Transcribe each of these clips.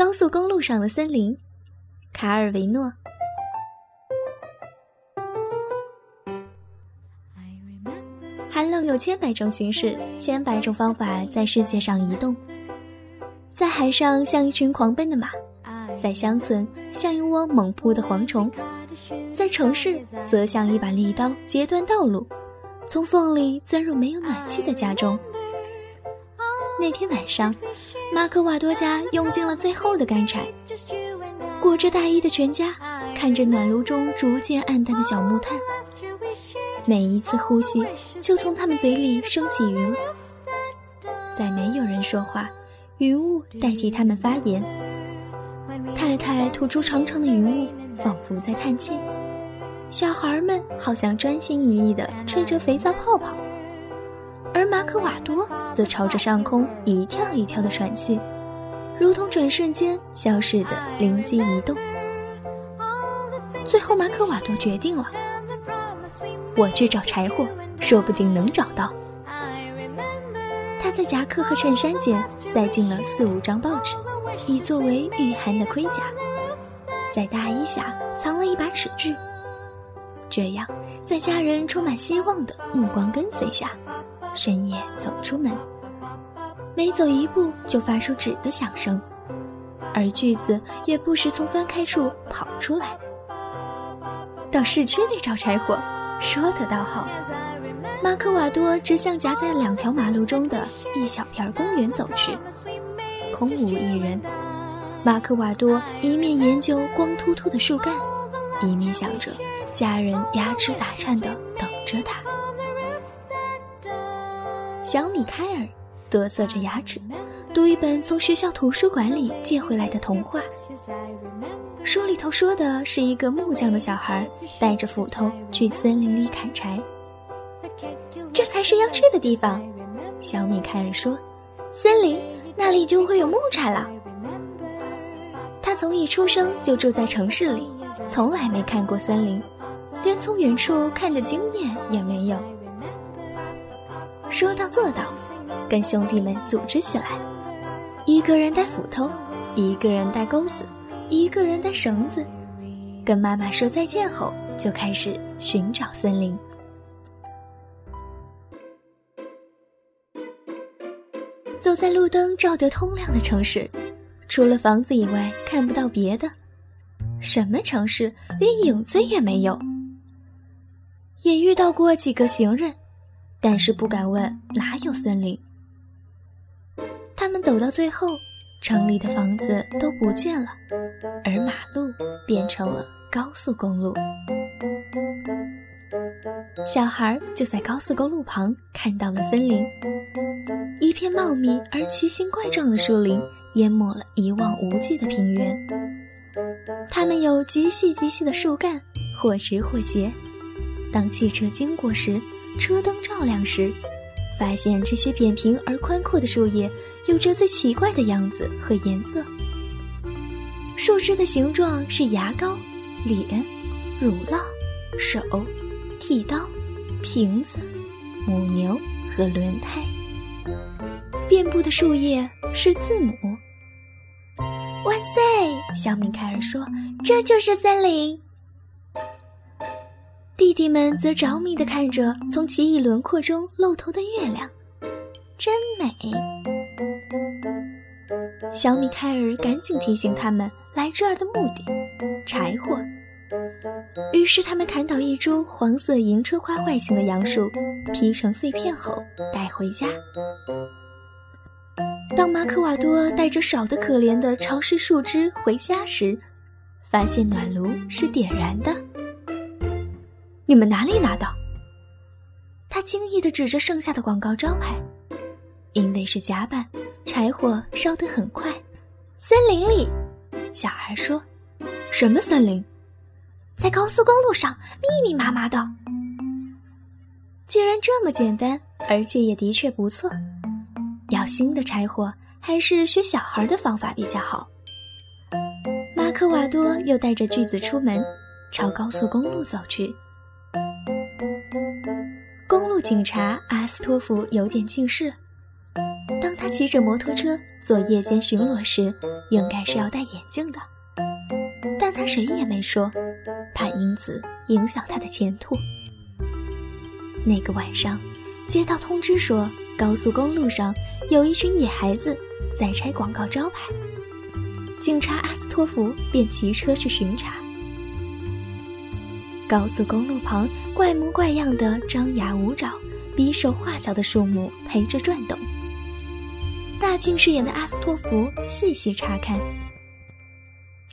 高速公路上的森林，卡尔维诺。寒冷有千百种形式，千百种方法在世界上移动。在海上像一群狂奔的马，在乡村像一窝猛扑的蝗虫，在城市则像一把利刀截断道路，从缝里钻入没有暖气的家中。那天晚上，马克瓦多家用尽了最后的干柴。裹着大衣的全家看着暖炉中逐渐暗淡的小木炭，每一次呼吸就从他们嘴里升起云雾。再没有人说话，云雾代替他们发言。太太吐出长长的云雾，仿佛在叹气。小孩们好像专心一意地吹着肥皂泡泡。而马可瓦多则朝着上空一跳一跳的喘气，如同转瞬间消失的灵机一动。最后，马可瓦多决定了：我去找柴火，说不定能找到。他在夹克和衬衫间塞进了四五张报纸，以作为御寒的盔甲；在大衣下藏了一把尺具。这样，在家人充满希望的目光跟随下。深夜走出门，每走一步就发出纸的响声，而锯子也不时从翻开处跑出来。到市区里找柴火，说的倒好。马克瓦多直向夹在两条马路中的一小片公园走去，空无一人。马克瓦多一面研究光秃秃的树干，一面想着家人牙齿打颤的等着他。小米开尔嘚瑟着牙齿，读一本从学校图书馆里借回来的童话。书里头说的是一个木匠的小孩带着斧头去森林里砍柴。这才是要去的地方，小米开尔说：“森林那里就会有木柴了。”他从一出生就住在城市里，从来没看过森林，连从远处看的经验也没有。说到做到，跟兄弟们组织起来，一个人带斧头，一个人带钩子，一个人带绳子。跟妈妈说再见后，就开始寻找森林。走在路灯照得通亮的城市，除了房子以外看不到别的。什么城市连影子也没有。也遇到过几个行人。但是不敢问哪有森林。他们走到最后，城里的房子都不见了，而马路变成了高速公路。小孩就在高速公路旁看到了森林，一片茂密而奇形怪状的树林淹没了一望无际的平原。它们有极细极细的树干，或直或斜。当汽车经过时，车灯照亮时，发现这些扁平而宽阔的树叶有着最奇怪的样子和颜色。树枝的形状是牙膏、脸、乳酪、手、剃刀、瓶子、母牛和轮胎。遍布的树叶是字母。万岁！小米凯尔说：“这就是森林。”弟弟们则着迷地看着从奇异轮廓中露头的月亮，真美。小米凯尔赶紧提醒他们来这儿的目的：柴火。于是他们砍倒一株黄色迎春花坏形的杨树，劈成碎片后带回家。当马可瓦多带着少得可怜的潮湿树枝回家时，发现暖炉是点燃的。你们哪里拿到？他惊异地指着剩下的广告招牌，因为是甲板，柴火烧得很快。森林里，小孩说：“什么森林？在高速公路上，密密麻麻的。”既然这么简单，而且也的确不错，要新的柴火还是学小孩的方法比较好。马克瓦多又带着锯子出门，朝高速公路走去。公路警察阿斯托夫有点近视，当他骑着摩托车做夜间巡逻时，应该是要戴眼镜的，但他谁也没说，怕因此影响他的前途。那个晚上，接到通知说高速公路上有一群野孩子在拆广告招牌，警察阿斯托夫便骑车去巡查。高速公路旁，怪模怪样的张牙舞爪、比手画脚的树木陪着转动。大近视眼的阿斯托弗细细查看，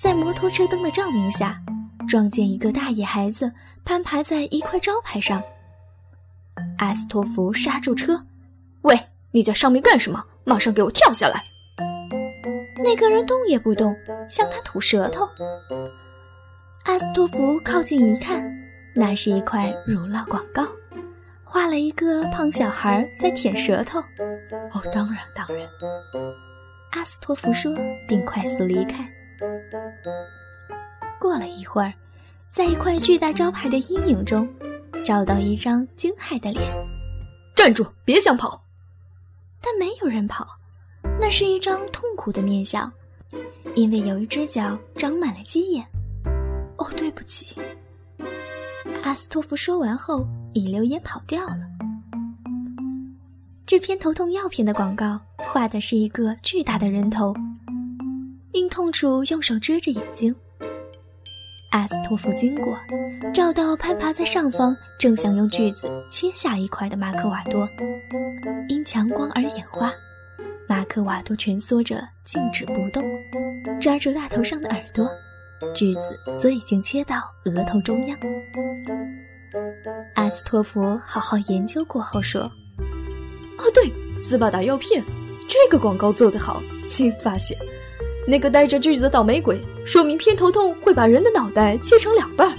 在摩托车灯的照明下，撞见一个大野孩子攀爬在一块招牌上。阿斯托夫刹住车：“喂，你在上面干什么？马上给我跳下来！”那个人动也不动，向他吐舌头。阿斯托夫靠近一看，那是一块乳酪广告，画了一个胖小孩在舔舌头。哦，当然，当然。阿斯托夫说，并快速离开。过了一会儿，在一块巨大招牌的阴影中，找到一张惊骇的脸。站住，别想跑！但没有人跑，那是一张痛苦的面相，因为有一只脚长满了鸡眼。对不起。阿斯托夫说完后，一溜烟跑掉了。这篇头痛药片的广告画的是一个巨大的人头，因痛楚用手遮着眼睛。阿斯托夫经过，照到攀爬在上方，正想用锯子切下一块的马克瓦多，因强光而眼花。马克瓦多蜷缩着，静止不动，抓住大头上的耳朵。锯子则已经切到额头中央。阿斯托夫好好研究过后说：“哦，对，斯巴达药片，这个广告做得好，新发现。那个带着锯子的倒霉鬼，说明偏头痛会把人的脑袋切成两半。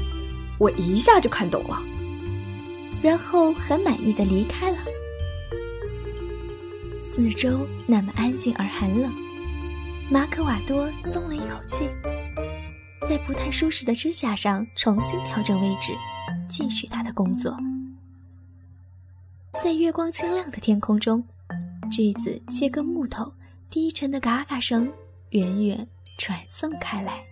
我一下就看懂了。”然后很满意的离开了。四周那么安静而寒冷，马可瓦多松了一口气。在不太舒适的支架上重新调整位置，继续他的工作。在月光清亮的天空中，锯子切割木头，低沉的嘎嘎声远远传送开来。